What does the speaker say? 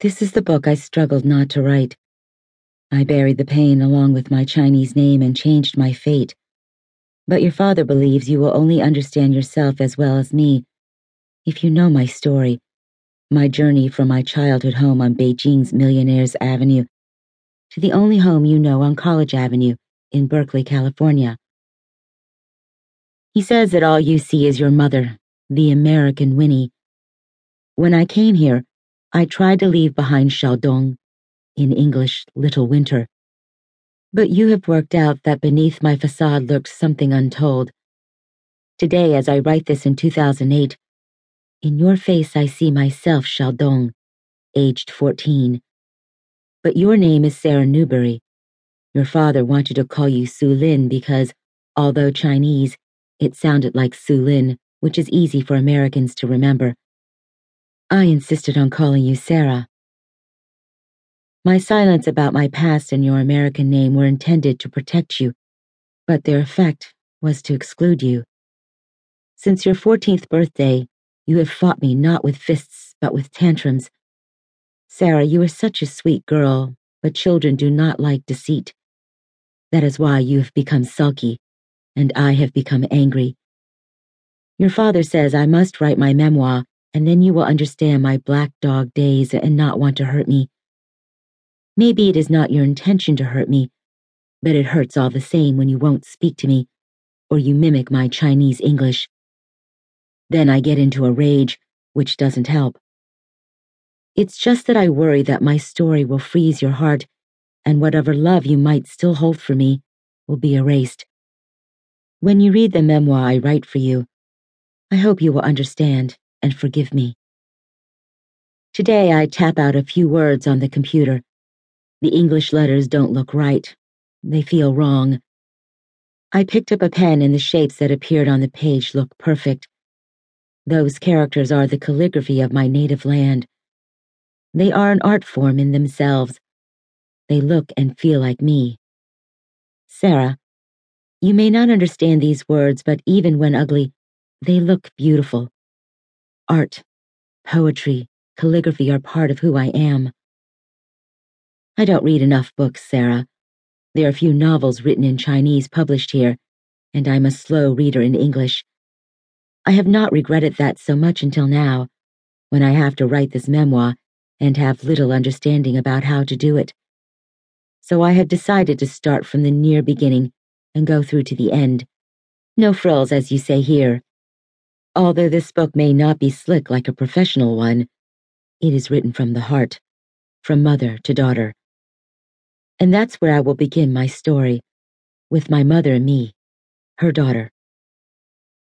This is the book I struggled not to write. I buried the pain along with my Chinese name and changed my fate. But your father believes you will only understand yourself as well as me if you know my story, my journey from my childhood home on Beijing's Millionaires Avenue to the only home you know on College Avenue in Berkeley, California. He says that all you see is your mother, the American Winnie. When I came here, I tried to leave behind Xiaodong, in English, Little Winter. But you have worked out that beneath my facade lurks something untold. Today, as I write this in 2008, in your face I see myself, Xiaodong, aged 14. But your name is Sarah Newberry. Your father wanted to call you Su Lin because, although Chinese, it sounded like Su Lin, which is easy for Americans to remember. I insisted on calling you Sarah. My silence about my past and your American name were intended to protect you, but their effect was to exclude you. Since your 14th birthday, you have fought me not with fists, but with tantrums. Sarah, you are such a sweet girl, but children do not like deceit. That is why you have become sulky, and I have become angry. Your father says I must write my memoir and then you will understand my black dog days and not want to hurt me. Maybe it is not your intention to hurt me, but it hurts all the same when you won't speak to me, or you mimic my Chinese English. Then I get into a rage, which doesn't help. It's just that I worry that my story will freeze your heart, and whatever love you might still hold for me will be erased. When you read the memoir I write for you, I hope you will understand and forgive me. Today I tap out a few words on the computer. The English letters don't look right. They feel wrong. I picked up a pen and the shapes that appeared on the page look perfect. Those characters are the calligraphy of my native land. They are an art form in themselves. They look and feel like me. Sarah, you may not understand these words, but even when ugly, they look beautiful. Art, poetry, calligraphy are part of who I am. I don't read enough books, Sarah. There are few novels written in Chinese published here, and I'm a slow reader in English. I have not regretted that so much until now, when I have to write this memoir and have little understanding about how to do it. So I have decided to start from the near beginning and go through to the end. No frills, as you say here, Although this book may not be slick like a professional one, it is written from the heart, from mother to daughter. And that's where I will begin my story, with my mother and me, her daughter.